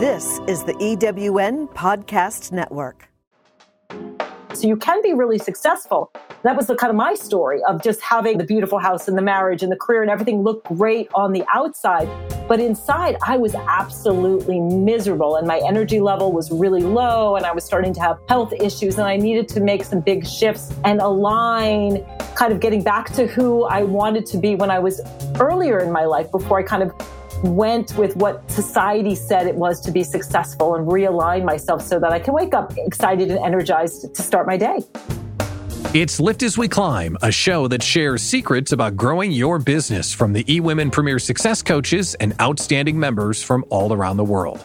This is the EWN Podcast Network. So you can be really successful. That was the kind of my story of just having the beautiful house and the marriage and the career and everything looked great on the outside. But inside, I was absolutely miserable and my energy level was really low and I was starting to have health issues and I needed to make some big shifts and align kind of getting back to who I wanted to be when I was earlier in my life before I kind of went with what society said it was to be successful and realign myself so that I can wake up excited and energized to start my day. It's Lift as We Climb, a show that shares secrets about growing your business from the eWomen Premier Success coaches and outstanding members from all around the world.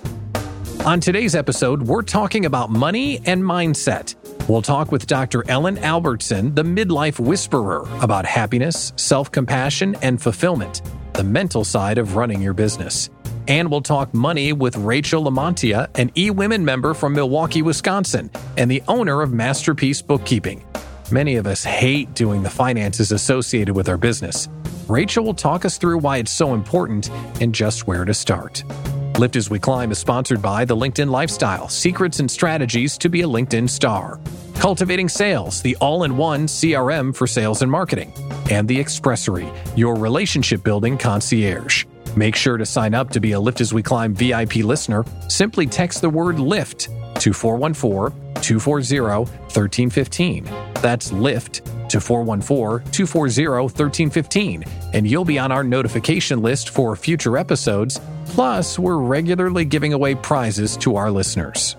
On today's episode, we're talking about money and mindset. We'll talk with Dr. Ellen Albertson, the midlife whisperer, about happiness, self compassion, and fulfillment the mental side of running your business. And we'll talk money with Rachel LaMantia, an eWomen member from Milwaukee, Wisconsin, and the owner of Masterpiece Bookkeeping. Many of us hate doing the finances associated with our business. Rachel will talk us through why it's so important and just where to start. Lift as We Climb is sponsored by the LinkedIn Lifestyle Secrets and Strategies to be a LinkedIn Star. Cultivating Sales, the all in one CRM for sales and marketing, and The Expressory, your relationship building concierge. Make sure to sign up to be a Lift as We Climb VIP listener. Simply text the word LIFT to 414 240 1315. That's LIFT to 414 240 1315, and you'll be on our notification list for future episodes. Plus, we're regularly giving away prizes to our listeners.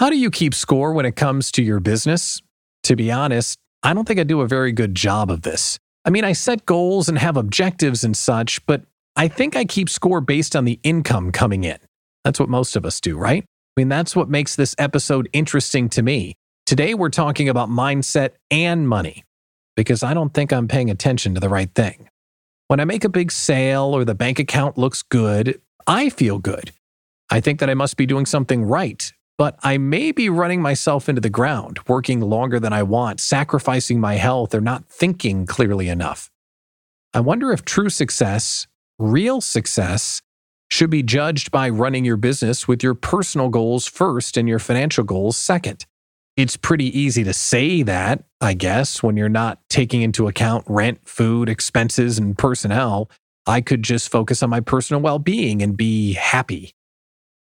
How do you keep score when it comes to your business? To be honest, I don't think I do a very good job of this. I mean, I set goals and have objectives and such, but I think I keep score based on the income coming in. That's what most of us do, right? I mean, that's what makes this episode interesting to me. Today, we're talking about mindset and money because I don't think I'm paying attention to the right thing. When I make a big sale or the bank account looks good, I feel good. I think that I must be doing something right but I may be running myself into the ground, working longer than I want, sacrificing my health, or not thinking clearly enough. I wonder if true success, real success, should be judged by running your business with your personal goals first and your financial goals second. It's pretty easy to say that, I guess, when you're not taking into account rent, food, expenses, and personnel. I could just focus on my personal well being and be happy.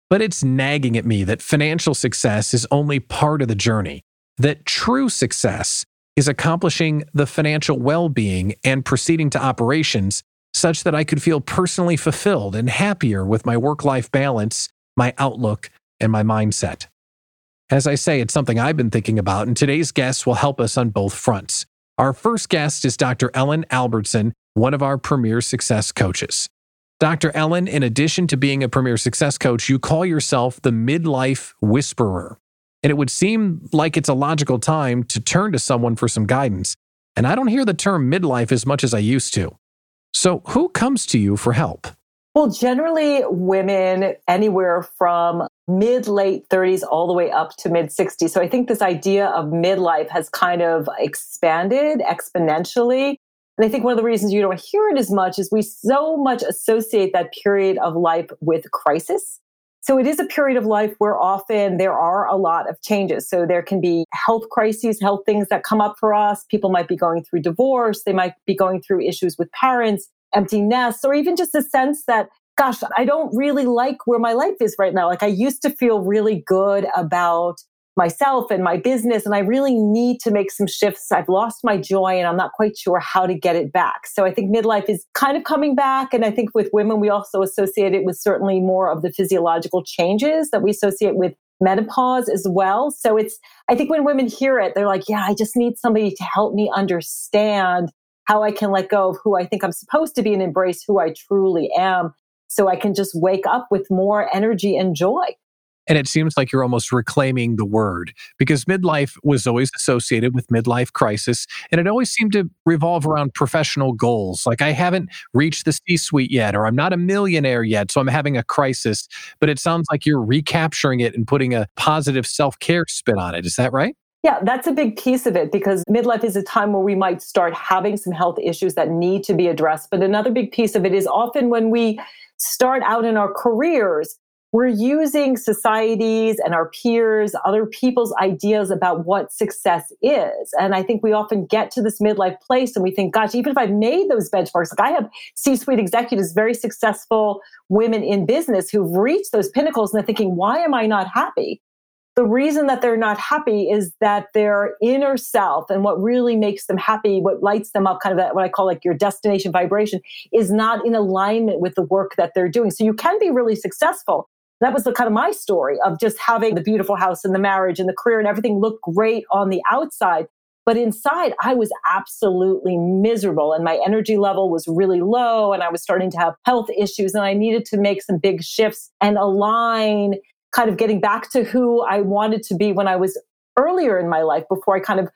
But it's nagging at me that financial success is only part of the journey, that true success is accomplishing the financial well being and proceeding to operations such that I could feel personally fulfilled and happier with my work life balance, my outlook, and my mindset. As I say, it's something I've been thinking about, and today's guest will help us on both fronts. Our first guest is Dr. Ellen Albertson, one of our premier success coaches. Dr. Ellen, in addition to being a premier success coach, you call yourself the midlife whisperer. And it would seem like it's a logical time to turn to someone for some guidance. And I don't hear the term midlife as much as I used to. So, who comes to you for help? Well, generally, women anywhere from mid late 30s all the way up to mid 60s. So I think this idea of midlife has kind of expanded exponentially. And I think one of the reasons you don't hear it as much is we so much associate that period of life with crisis. So it is a period of life where often there are a lot of changes. So there can be health crises, health things that come up for us. People might be going through divorce. They might be going through issues with parents, empty nests, or even just a sense that, gosh, I don't really like where my life is right now. Like I used to feel really good about myself and my business and I really need to make some shifts. I've lost my joy and I'm not quite sure how to get it back. So I think midlife is kind of coming back and I think with women we also associate it with certainly more of the physiological changes that we associate with menopause as well. So it's I think when women hear it they're like, yeah, I just need somebody to help me understand how I can let go of who I think I'm supposed to be and embrace who I truly am so I can just wake up with more energy and joy. And it seems like you're almost reclaiming the word because midlife was always associated with midlife crisis. And it always seemed to revolve around professional goals. Like I haven't reached the C suite yet, or I'm not a millionaire yet. So I'm having a crisis. But it sounds like you're recapturing it and putting a positive self care spin on it. Is that right? Yeah, that's a big piece of it because midlife is a time where we might start having some health issues that need to be addressed. But another big piece of it is often when we start out in our careers, we're using societies and our peers, other people's ideas about what success is. And I think we often get to this midlife place and we think, gosh, even if I've made those benchmarks, like I have C suite executives, very successful women in business who've reached those pinnacles and they're thinking, why am I not happy? The reason that they're not happy is that their inner self and what really makes them happy, what lights them up, kind of that, what I call like your destination vibration, is not in alignment with the work that they're doing. So you can be really successful that was the kind of my story of just having the beautiful house and the marriage and the career and everything looked great on the outside. But inside, I was absolutely miserable and my energy level was really low and I was starting to have health issues and I needed to make some big shifts and align kind of getting back to who I wanted to be when I was earlier in my life before I kind of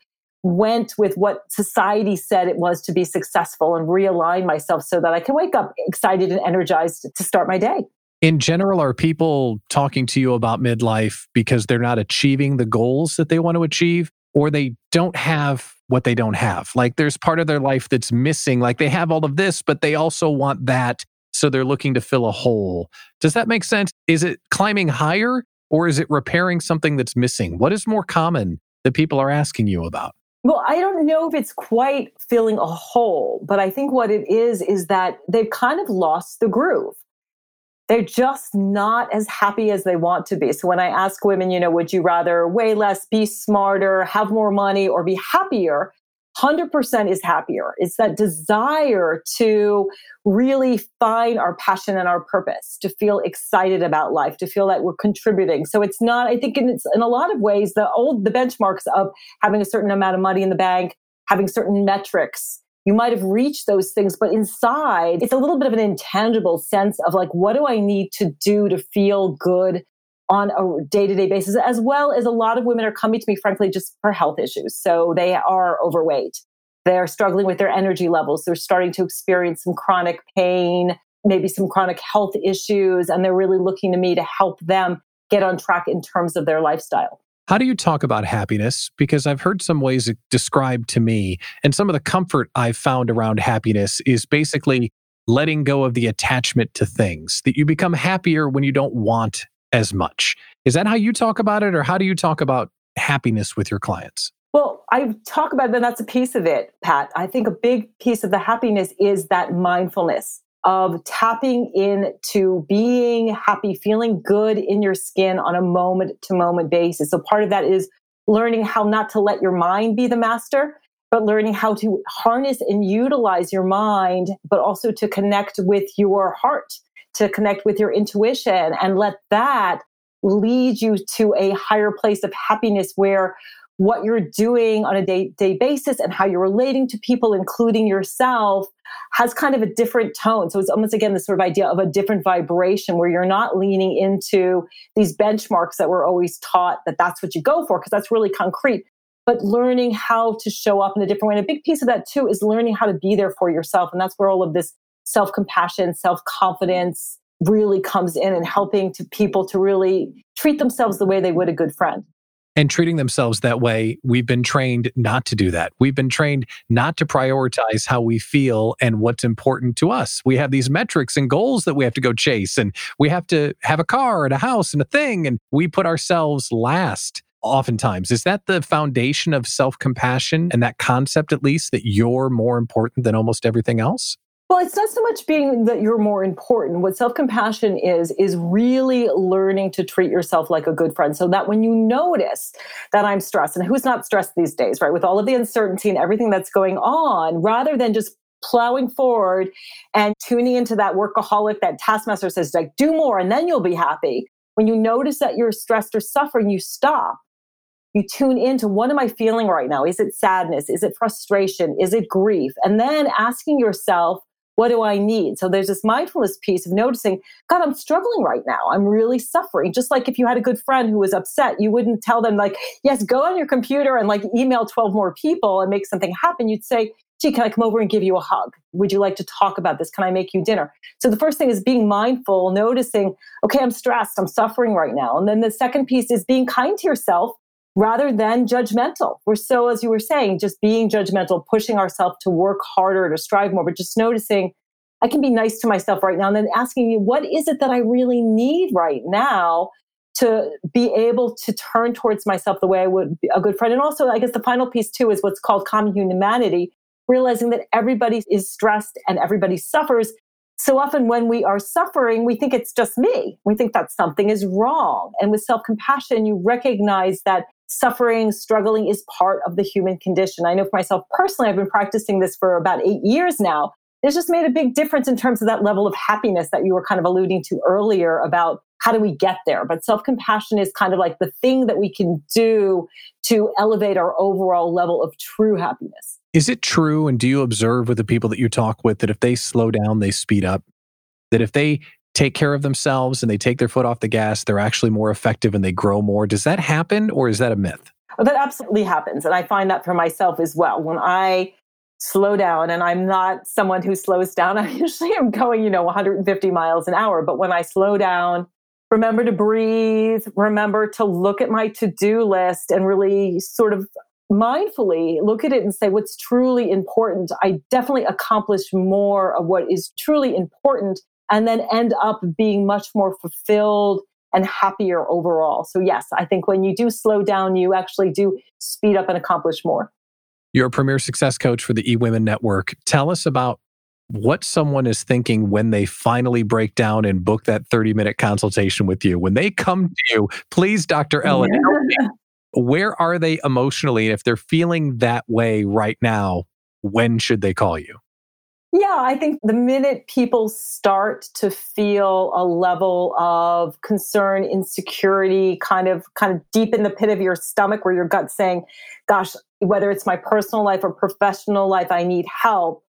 went with what society said it was to be successful and realign myself so that I can wake up excited and energized to start my day in general, are people talking to you about midlife because they're not achieving the goals that they want to achieve, or they don't have what they don't have? Like there's part of their life that's missing. Like they have all of this, but they also want that. So they're looking to fill a hole. Does that make sense? Is it climbing higher or is it repairing something that's missing? What is more common that people are asking you about? Well, I don't know if it's quite filling a hole, but I think what it is is that they've kind of lost the groove they're just not as happy as they want to be. So when I ask women, you know, would you rather weigh less, be smarter, have more money, or be happier? 100% is happier. It's that desire to really find our passion and our purpose, to feel excited about life, to feel that we're contributing. So it's not, I think, in, in a lot of ways, the old, the benchmarks of having a certain amount of money in the bank, having certain metrics, you might have reached those things, but inside, it's a little bit of an intangible sense of like, what do I need to do to feel good on a day to day basis, as well as a lot of women are coming to me, frankly, just for health issues. So they are overweight. They're struggling with their energy levels. They're starting to experience some chronic pain, maybe some chronic health issues, and they're really looking to me to help them get on track in terms of their lifestyle. How do you talk about happiness? Because I've heard some ways described to me, and some of the comfort I've found around happiness is basically letting go of the attachment to things, that you become happier when you don't want as much. Is that how you talk about it, or how do you talk about happiness with your clients? Well, I talk about that. That's a piece of it, Pat. I think a big piece of the happiness is that mindfulness of tapping into being happy, feeling good in your skin on a moment to moment basis. So part of that is learning how not to let your mind be the master, but learning how to harness and utilize your mind, but also to connect with your heart, to connect with your intuition and let that lead you to a higher place of happiness where what you're doing on a day day basis and how you're relating to people, including yourself, has kind of a different tone. So it's almost again this sort of idea of a different vibration where you're not leaning into these benchmarks that we're always taught that that's what you go for because that's really concrete. But learning how to show up in a different way. And a big piece of that too is learning how to be there for yourself. And that's where all of this self compassion, self confidence really comes in and helping to people to really treat themselves the way they would a good friend and treating themselves that way, we've been trained not to do that. We've been trained not to prioritize how we feel and what's important to us. We have these metrics and goals that we have to go chase, and we have to have a car and a house and a thing, and we put ourselves last. Oftentimes, is that the foundation of self compassion and that concept, at least, that you're more important than almost everything else? Well, it's not so much being that you're more important. What self compassion is, is really learning to treat yourself like a good friend so that when you notice that I'm stressed, and who's not stressed these days, right? With all of the uncertainty and everything that's going on, rather than just plowing forward and tuning into that workaholic, that taskmaster says, like, do more and then you'll be happy. When you notice that you're stressed or suffering, you stop. You tune into what am I feeling right now? Is it sadness? Is it frustration? Is it grief? And then asking yourself, what do I need? So there's this mindfulness piece of noticing, God, I'm struggling right now. I'm really suffering. Just like if you had a good friend who was upset, you wouldn't tell them, like, yes, go on your computer and like email 12 more people and make something happen. You'd say, gee, can I come over and give you a hug? Would you like to talk about this? Can I make you dinner? So the first thing is being mindful, noticing, okay, I'm stressed, I'm suffering right now. And then the second piece is being kind to yourself rather than judgmental. We're so, as you were saying, just being judgmental, pushing ourselves to work harder, to strive more, but just noticing I can be nice to myself right now and then asking you, what is it that I really need right now to be able to turn towards myself the way I would a good friend? And also, I guess the final piece too is what's called common humanity, realizing that everybody is stressed and everybody suffers. So often when we are suffering, we think it's just me. We think that something is wrong. And with self compassion, you recognize that suffering, struggling is part of the human condition. I know for myself personally, I've been practicing this for about eight years now. It's just made a big difference in terms of that level of happiness that you were kind of alluding to earlier about how do we get there? But self compassion is kind of like the thing that we can do to elevate our overall level of true happiness. Is it true? And do you observe with the people that you talk with that if they slow down, they speed up? That if they take care of themselves and they take their foot off the gas, they're actually more effective and they grow more. Does that happen or is that a myth? Well, that absolutely happens. And I find that for myself as well. When I slow down, and I'm not someone who slows down, I usually am going, you know, 150 miles an hour. But when I slow down, remember to breathe, remember to look at my to do list and really sort of mindfully look at it and say what's truly important. I definitely accomplish more of what is truly important and then end up being much more fulfilled and happier overall. So, yes, I think when you do slow down, you actually do speed up and accomplish more. You're a premier success coach for the eWomen Network. Tell us about what someone is thinking when they finally break down and book that 30 minute consultation with you. When they come to you, please, Dr. Ellen, yeah. where are they emotionally? And if they're feeling that way right now, when should they call you? Yeah, I think the minute people start to feel a level of concern, insecurity, kind of kind of deep in the pit of your stomach where your gut's saying, gosh, whether it's my personal life or professional life, I need help.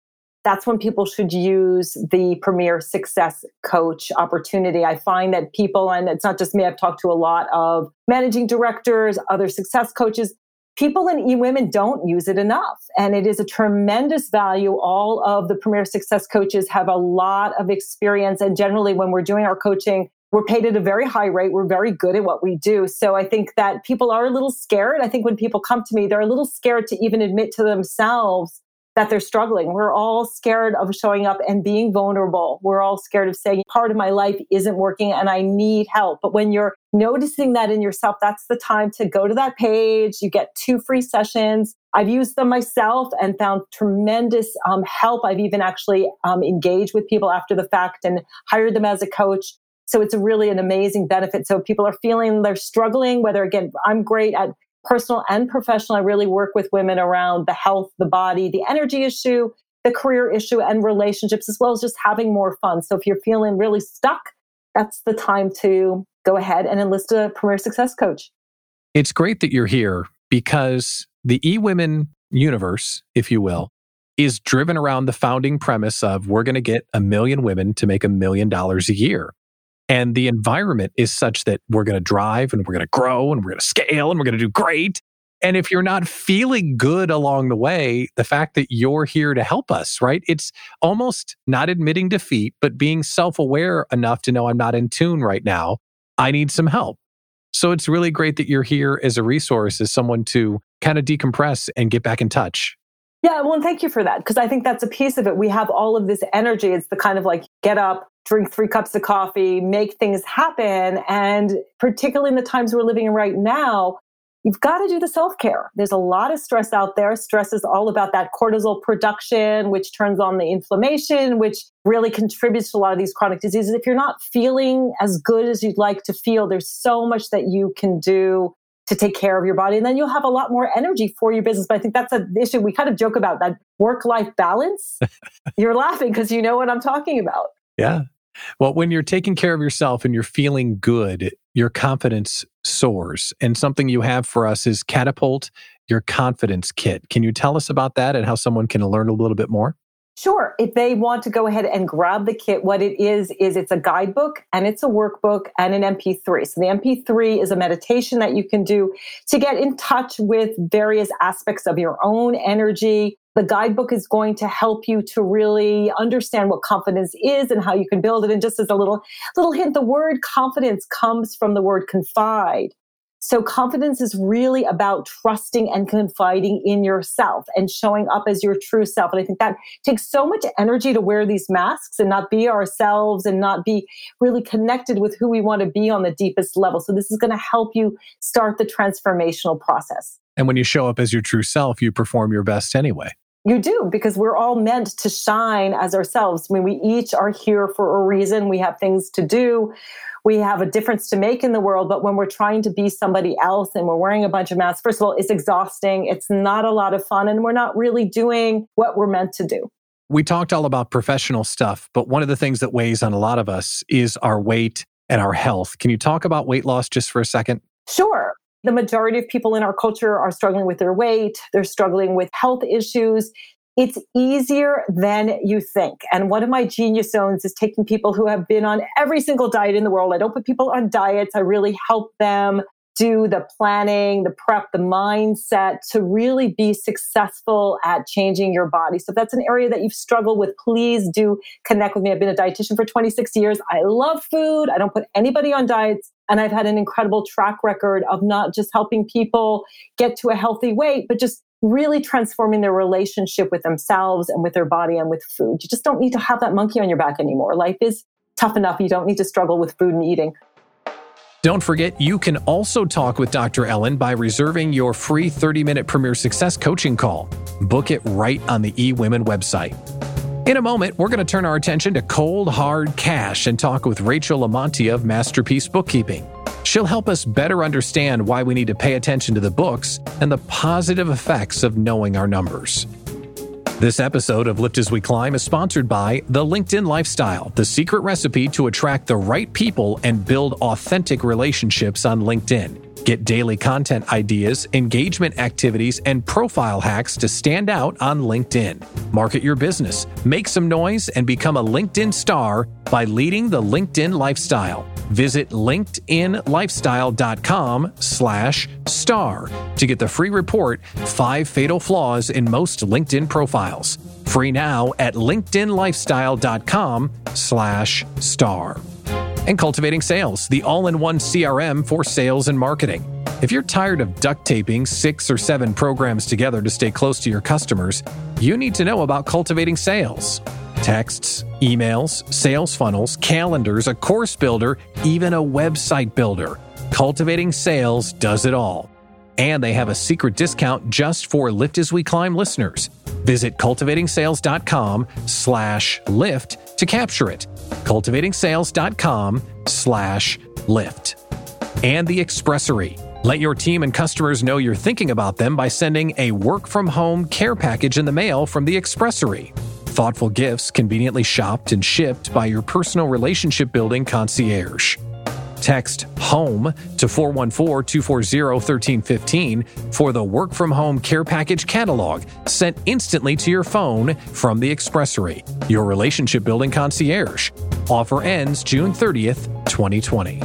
That's when people should use the Premier Success Coach opportunity. I find that people, and it's not just me, I've talked to a lot of managing directors, other success coaches, people eWomen don't use it enough. And it is a tremendous value. All of the Premier Success coaches have a lot of experience. And generally, when we're doing our coaching, we're paid at a very high rate. We're very good at what we do. So I think that people are a little scared. I think when people come to me, they're a little scared to even admit to themselves that they're struggling. We're all scared of showing up and being vulnerable. We're all scared of saying part of my life isn't working and I need help. But when you're noticing that in yourself, that's the time to go to that page. You get two free sessions. I've used them myself and found tremendous um, help. I've even actually um, engaged with people after the fact and hired them as a coach. So it's really an amazing benefit. So people are feeling they're struggling, whether again, I'm great at personal and professional. I really work with women around the health, the body, the energy issue, the career issue, and relationships, as well as just having more fun. So if you're feeling really stuck, that's the time to go ahead and enlist a Premier Success Coach. It's great that you're here because the eWomen universe, if you will, is driven around the founding premise of we're going to get a million women to make a million dollars a year. And the environment is such that we're going to drive and we're going to grow and we're going to scale and we're going to do great. And if you're not feeling good along the way, the fact that you're here to help us, right? It's almost not admitting defeat, but being self aware enough to know I'm not in tune right now. I need some help. So it's really great that you're here as a resource, as someone to kind of decompress and get back in touch. Yeah, well, and thank you for that. Because I think that's a piece of it. We have all of this energy. It's the kind of like get up, drink three cups of coffee, make things happen. And particularly in the times we're living in right now, you've got to do the self care. There's a lot of stress out there. Stress is all about that cortisol production, which turns on the inflammation, which really contributes to a lot of these chronic diseases. If you're not feeling as good as you'd like to feel, there's so much that you can do to take care of your body. And then you'll have a lot more energy for your business. But I think that's an issue. We kind of joke about that work life balance. you're laughing because you know what I'm talking about. Yeah. Well, when you're taking care of yourself and you're feeling good, your confidence soars. And something you have for us is Catapult Your Confidence Kit. Can you tell us about that and how someone can learn a little bit more? Sure. If they want to go ahead and grab the kit, what it is, is it's a guidebook and it's a workbook and an MP3. So the MP3 is a meditation that you can do to get in touch with various aspects of your own energy. The guidebook is going to help you to really understand what confidence is and how you can build it. And just as a little, little hint, the word confidence comes from the word confide. So confidence is really about trusting and confiding in yourself and showing up as your true self. And I think that takes so much energy to wear these masks and not be ourselves and not be really connected with who we want to be on the deepest level. So this is going to help you start the transformational process. And when you show up as your true self, you perform your best anyway. You do, because we're all meant to shine as ourselves. I mean, we each are here for a reason. We have things to do we have a difference to make in the world. But when we're trying to be somebody else and we're wearing a bunch of masks, first of all, it's exhausting. It's not a lot of fun. And we're not really doing what we're meant to do. We talked all about professional stuff, but one of the things that weighs on a lot of us is our weight and our health. Can you talk about weight loss just for a second? Sure. The majority of people in our culture are struggling with their weight, they're struggling with health issues. It's easier than you think. And one of my genius zones is taking people who have been on every single diet in the world. I don't put people on diets. I really help them do the planning, the prep, the mindset to really be successful at changing your body. So if that's an area that you've struggled with, please do connect with me. I've been a dietitian for 26 years. I love food. I don't put anybody on diets. And I've had an incredible track record of not just helping people get to a healthy weight, but just really transforming their relationship with themselves and with their body and with food. You just don't need to have that monkey on your back anymore. Life is tough enough. You don't need to struggle with food and eating. Don't forget, you can also talk with Dr. Ellen by reserving your free 30 minute Premier Success coaching call. Book it right on the eWomen website. In a moment, we're going to turn our attention to cold, hard cash and talk with Rachel Lamantia of Masterpiece Bookkeeping. She'll help us better understand why we need to pay attention to the books and the positive effects of knowing our numbers. This episode of Lift as We Climb is sponsored by The LinkedIn Lifestyle, the secret recipe to attract the right people and build authentic relationships on LinkedIn. Get daily content ideas, engagement activities, and profile hacks to stand out on LinkedIn. Market your business, make some noise, and become a LinkedIn star by leading the LinkedIn lifestyle. Visit linkedinlifestyle.com slash star to get the free report, Five Fatal Flaws in Most LinkedIn Profiles. Free now at linkedinlifestyle.com slash star and Cultivating Sales, the all in one CRM for sales and marketing. If you're tired of duct taping six or seven programs together to stay close to your customers, you need to know about Cultivating Sales. Texts, emails, sales funnels, calendars, a course builder, even a website builder. Cultivating Sales does it all. And they have a secret discount just for Lift as We Climb listeners. Visit cultivatingsales.com slash lift to capture it cultivatingsales.com slash lift. And the Expressory. Let your team and customers know you're thinking about them by sending a work from home care package in the mail from the Expressory. Thoughtful gifts conveniently shopped and shipped by your personal relationship building concierge. Text HOME to 414 240 1315 for the Work From Home Care Package catalog sent instantly to your phone from the Expressory, your relationship building concierge. Offer ends June 30th, 2020.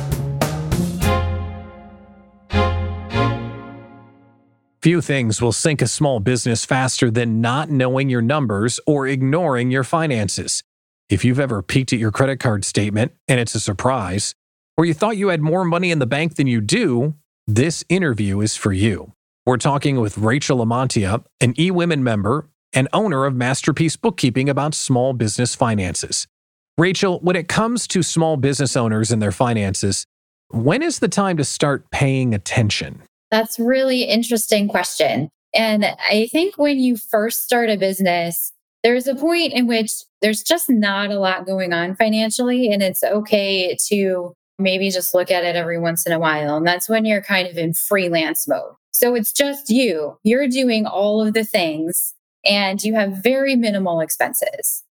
Few things will sink a small business faster than not knowing your numbers or ignoring your finances. If you've ever peeked at your credit card statement and it's a surprise, or you thought you had more money in the bank than you do, this interview is for you. We're talking with Rachel Lamantia, an eWomen member and owner of Masterpiece Bookkeeping about small business finances. Rachel, when it comes to small business owners and their finances, when is the time to start paying attention? That's really interesting question. And I think when you first start a business, there's a point in which there's just not a lot going on financially and it's okay to maybe just look at it every once in a while. And that's when you're kind of in freelance mode. So it's just you. You're doing all of the things and you have very minimal expenses.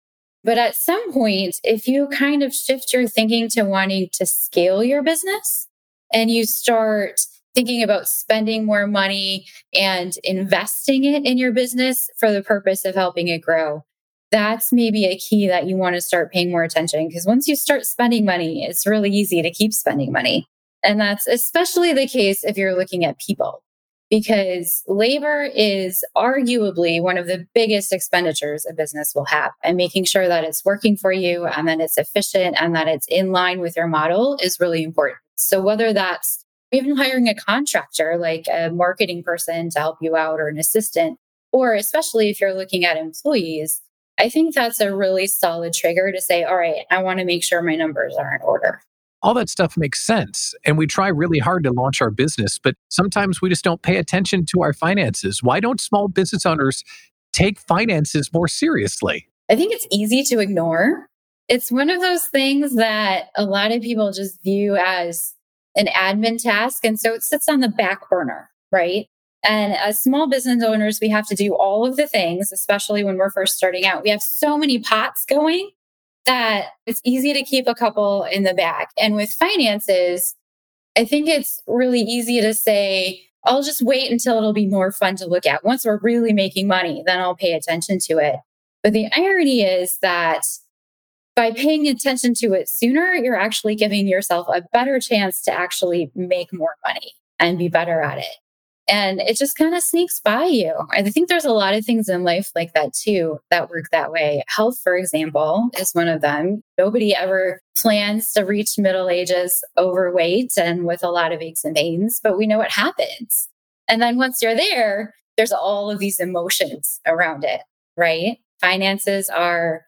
But at some point, if you kind of shift your thinking to wanting to scale your business and you start thinking about spending more money and investing it in your business for the purpose of helping it grow, that's maybe a key that you want to start paying more attention because once you start spending money, it's really easy to keep spending money. And that's especially the case if you're looking at people because labor is arguably one of the biggest expenditures a business will have. And making sure that it's working for you and that it's efficient and that it's in line with your model is really important. So, whether that's even hiring a contractor like a marketing person to help you out or an assistant, or especially if you're looking at employees, I think that's a really solid trigger to say, all right, I want to make sure my numbers are in order. All that stuff makes sense. And we try really hard to launch our business, but sometimes we just don't pay attention to our finances. Why don't small business owners take finances more seriously? I think it's easy to ignore. It's one of those things that a lot of people just view as an admin task. And so it sits on the back burner, right? And as small business owners, we have to do all of the things, especially when we're first starting out. We have so many pots going that it's easy to keep a couple in the back. And with finances, I think it's really easy to say, I'll just wait until it'll be more fun to look at. Once we're really making money, then I'll pay attention to it. But the irony is that by paying attention to it sooner, you're actually giving yourself a better chance to actually make more money and be better at it. And it just kind of sneaks by you. I think there's a lot of things in life like that too that work that way. Health, for example, is one of them. Nobody ever plans to reach middle ages overweight and with a lot of aches and pains, but we know what happens. And then once you're there, there's all of these emotions around it, right? Finances are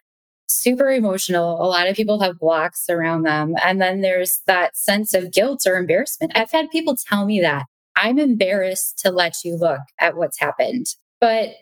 super emotional. A lot of people have blocks around them. And then there's that sense of guilt or embarrassment. I've had people tell me that I'm embarrassed to let you look at what's happened. But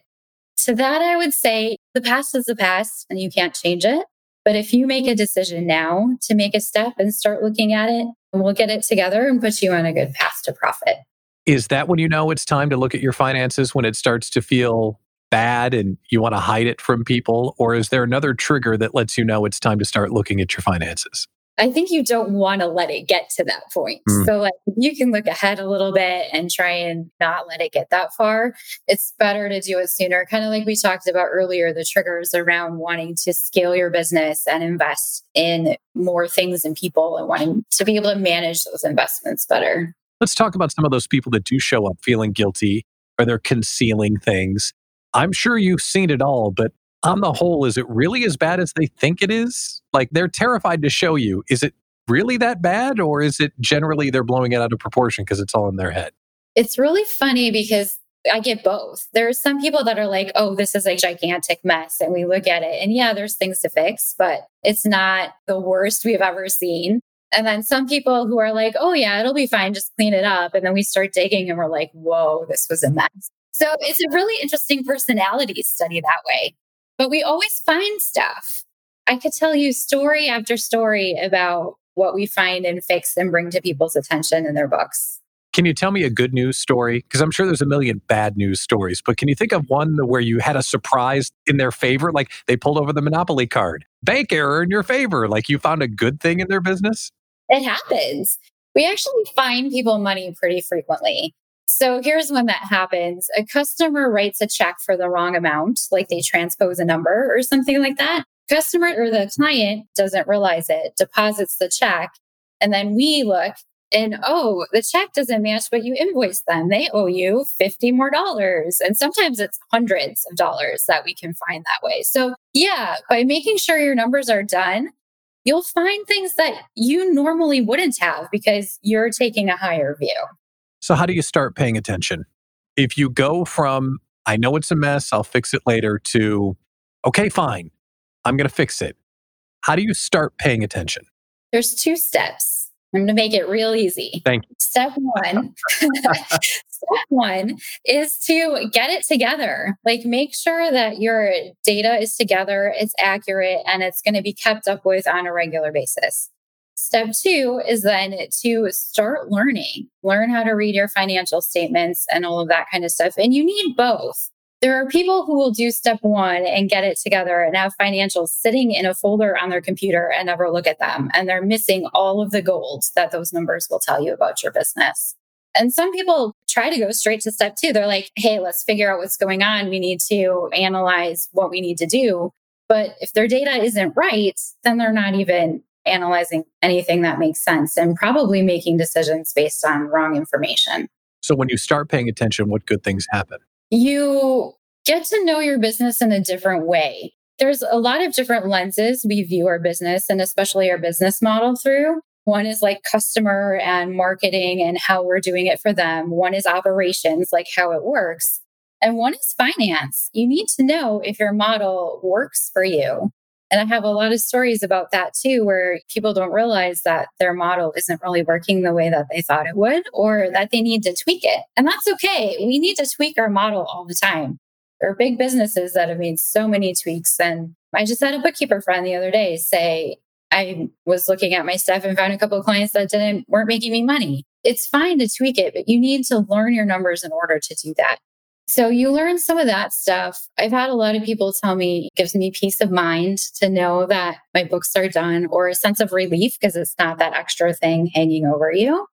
to that, I would say the past is the past and you can't change it. But if you make a decision now to make a step and start looking at it, we'll get it together and put you on a good path to profit. Is that when you know it's time to look at your finances when it starts to feel bad and you want to hide it from people? Or is there another trigger that lets you know it's time to start looking at your finances? I think you don't want to let it get to that point. Mm. So like you can look ahead a little bit and try and not let it get that far. It's better to do it sooner. Kind of like we talked about earlier, the triggers around wanting to scale your business and invest in more things and people and wanting to be able to manage those investments better. Let's talk about some of those people that do show up feeling guilty or they're concealing things. I'm sure you've seen it all, but on the whole, is it really as bad as they think it is? Like they're terrified to show you. Is it really that bad, or is it generally they're blowing it out of proportion because it's all in their head? It's really funny because I get both. There are some people that are like, oh, this is a gigantic mess. And we look at it and yeah, there's things to fix, but it's not the worst we've ever seen. And then some people who are like, oh, yeah, it'll be fine. Just clean it up. And then we start digging and we're like, whoa, this was a mess. So it's a really interesting personality study that way. But we always find stuff. I could tell you story after story about what we find and fix and bring to people's attention in their books. Can you tell me a good news story? Because I'm sure there's a million bad news stories, but can you think of one where you had a surprise in their favor? Like they pulled over the Monopoly card, bank error in your favor, like you found a good thing in their business? It happens. We actually find people money pretty frequently. So here's when that happens. A customer writes a check for the wrong amount, like they transpose a number or something like that. Customer or the client doesn't realize it, deposits the check, and then we look and oh, the check doesn't match what you invoiced them. They owe you 50 more dollars. And sometimes it's hundreds of dollars that we can find that way. So, yeah, by making sure your numbers are done, you'll find things that you normally wouldn't have because you're taking a higher view. So, how do you start paying attention? If you go from, I know it's a mess, I'll fix it later, to, okay, fine, I'm going to fix it. How do you start paying attention? There's two steps. I'm going to make it real easy. Thank you. Step one, step one is to get it together. Like make sure that your data is together, it's accurate, and it's going to be kept up with on a regular basis. Step two is then to start learning, learn how to read your financial statements and all of that kind of stuff. And you need both. There are people who will do step one and get it together and have financials sitting in a folder on their computer and never look at them. And they're missing all of the gold that those numbers will tell you about your business. And some people try to go straight to step two. They're like, hey, let's figure out what's going on. We need to analyze what we need to do. But if their data isn't right, then they're not even analyzing anything that makes sense and probably making decisions based on wrong information. So, when you start paying attention, what good things happen? You get to know your business in a different way. There's a lot of different lenses we view our business and especially our business model through. One is like customer and marketing and how we're doing it for them. One is operations, like how it works. And one is finance. You need to know if your model works for you. And I have a lot of stories about that too, where people don't realize that their model isn't really working the way that they thought it would, or that they need to tweak it. And that's okay. We need to tweak our model all the time. There are big businesses that have made so many tweaks. And I just had a bookkeeper friend the other day say, I was looking at my stuff and found a couple of clients that didn't weren't making me money. It's fine to tweak it, but you need to learn your numbers in order to do that. So you learn some of that stuff. I've had a lot of mm-hmm. people tell me it gives me peace of mind to know that my books are done or a sense of relief because it's not that extra thing hanging over you.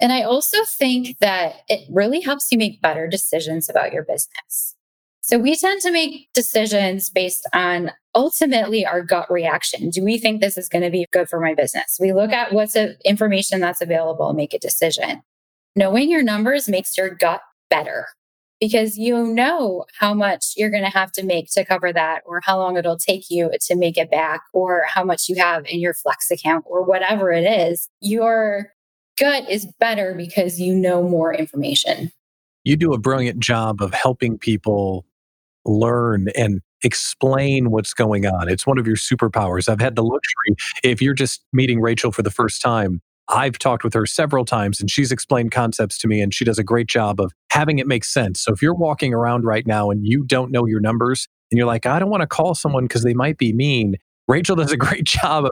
And I also think that it really helps you make better decisions about your business. So we tend to make decisions based on ultimately our gut reaction. Do we think this is going to be good for my business? We look at what's the information that's available and make a decision. Knowing your numbers makes your gut better because you know how much you're going to have to make to cover that, or how long it'll take you to make it back, or how much you have in your flex account, or whatever it is. Your gut is better because you know more information. You do a brilliant job of helping people learn and explain what's going on. It's one of your superpowers. I've had the luxury, if you're just meeting Rachel for the first time, I've talked with her several times and she's explained concepts to me and she does a great job of having it make sense. So if you're walking around right now and you don't know your numbers and you're like, I don't want to call someone because they might be mean, Rachel does a great job of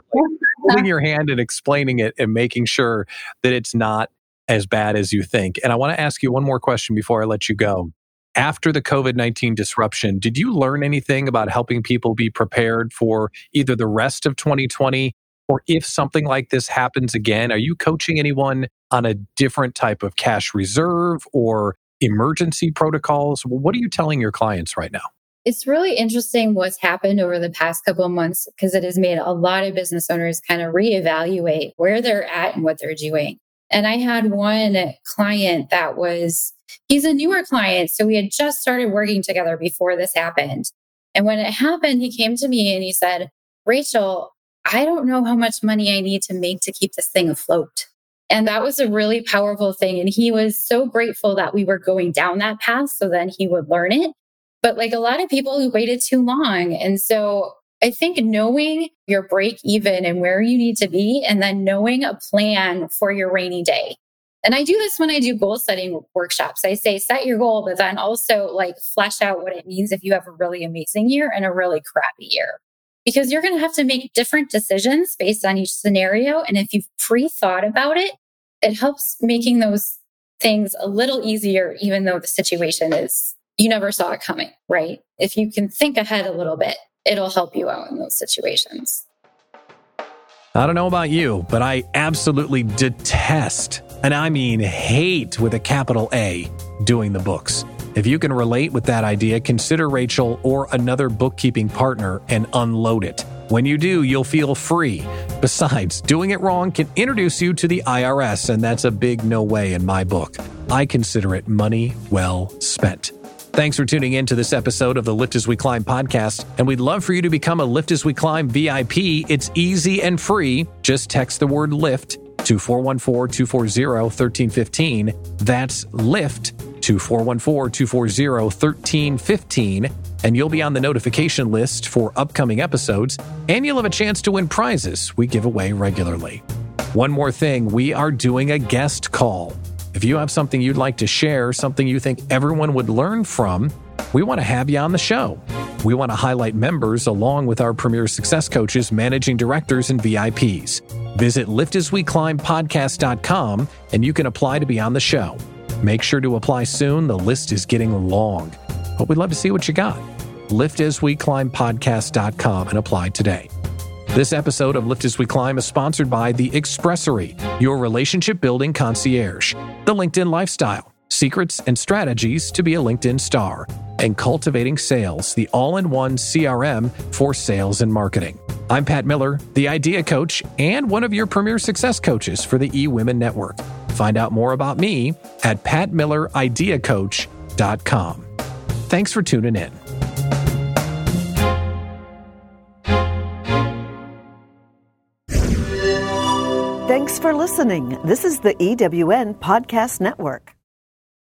holding your hand and explaining it and making sure that it's not as bad as you think. And I want to ask you one more question before I let you go. After the COVID 19 disruption, did you learn anything about helping people be prepared for either the rest of 2020 or if something like this happens again, are you coaching anyone on a different type of cash reserve or emergency protocols? What are you telling your clients right now? It's really interesting what's happened over the past couple of months because it has made a lot of business owners kind of reevaluate where they're at and what they're doing. And I had one client that was, he's a newer client. So we had just started working together before this happened. And when it happened, he came to me and he said, Rachel, I don't know how much money I need to make to keep this thing afloat. And that was a really powerful thing. And he was so grateful that we were going down that path so then he would learn it. But like a lot of people who waited too long. And so I think knowing your break even and where you need to be, and then knowing a plan for your rainy day. And I do this when I do goal setting workshops. I say set your goal, but then also like flesh out what it means if you have a really amazing year and a really crappy year because you're going to have to make different decisions based on each scenario. And if you've pre thought about it, it helps making those things a little easier, even though the situation is, you never saw it coming, right? If you can think ahead a little bit, it'll help you out in those situations. I don't know about you, but I absolutely detest, and I mean hate with a capital A, doing the books. If you can relate with that idea, consider Rachel or another bookkeeping partner and unload it. When you do, you'll feel free. Besides, doing it wrong can introduce you to the IRS, and that's a big no way in my book. I consider it money well spent. Thanks for tuning in to this episode of the Lift As We Climb podcast, and we'd love for you to become a Lift As We Climb VIP. It's easy and free. Just text the word LIFT to 414 240 1315. That's LIFT to 414 240 1315, and you'll be on the notification list for upcoming episodes, and you'll have a chance to win prizes we give away regularly. One more thing we are doing a guest call. If you have something you'd like to share, something you think everyone would learn from, we want to have you on the show. We want to highlight members along with our premier success coaches, managing directors, and VIPs. Visit liftasweclimbpodcast.com and you can apply to be on the show. Make sure to apply soon. The list is getting long, but we'd love to see what you got. LiftAsWeClimbPodcast.com and apply today. This episode of Lift As We Climb is sponsored by The Expressory, your relationship building concierge, The LinkedIn Lifestyle, secrets and strategies to be a LinkedIn star, and Cultivating Sales, the all in one CRM for sales and marketing. I'm Pat Miller, the idea coach and one of your premier success coaches for the eWomen Network. Find out more about me at patmillerideacoach.com. Thanks for tuning in. Thanks for listening. This is the EWN Podcast Network.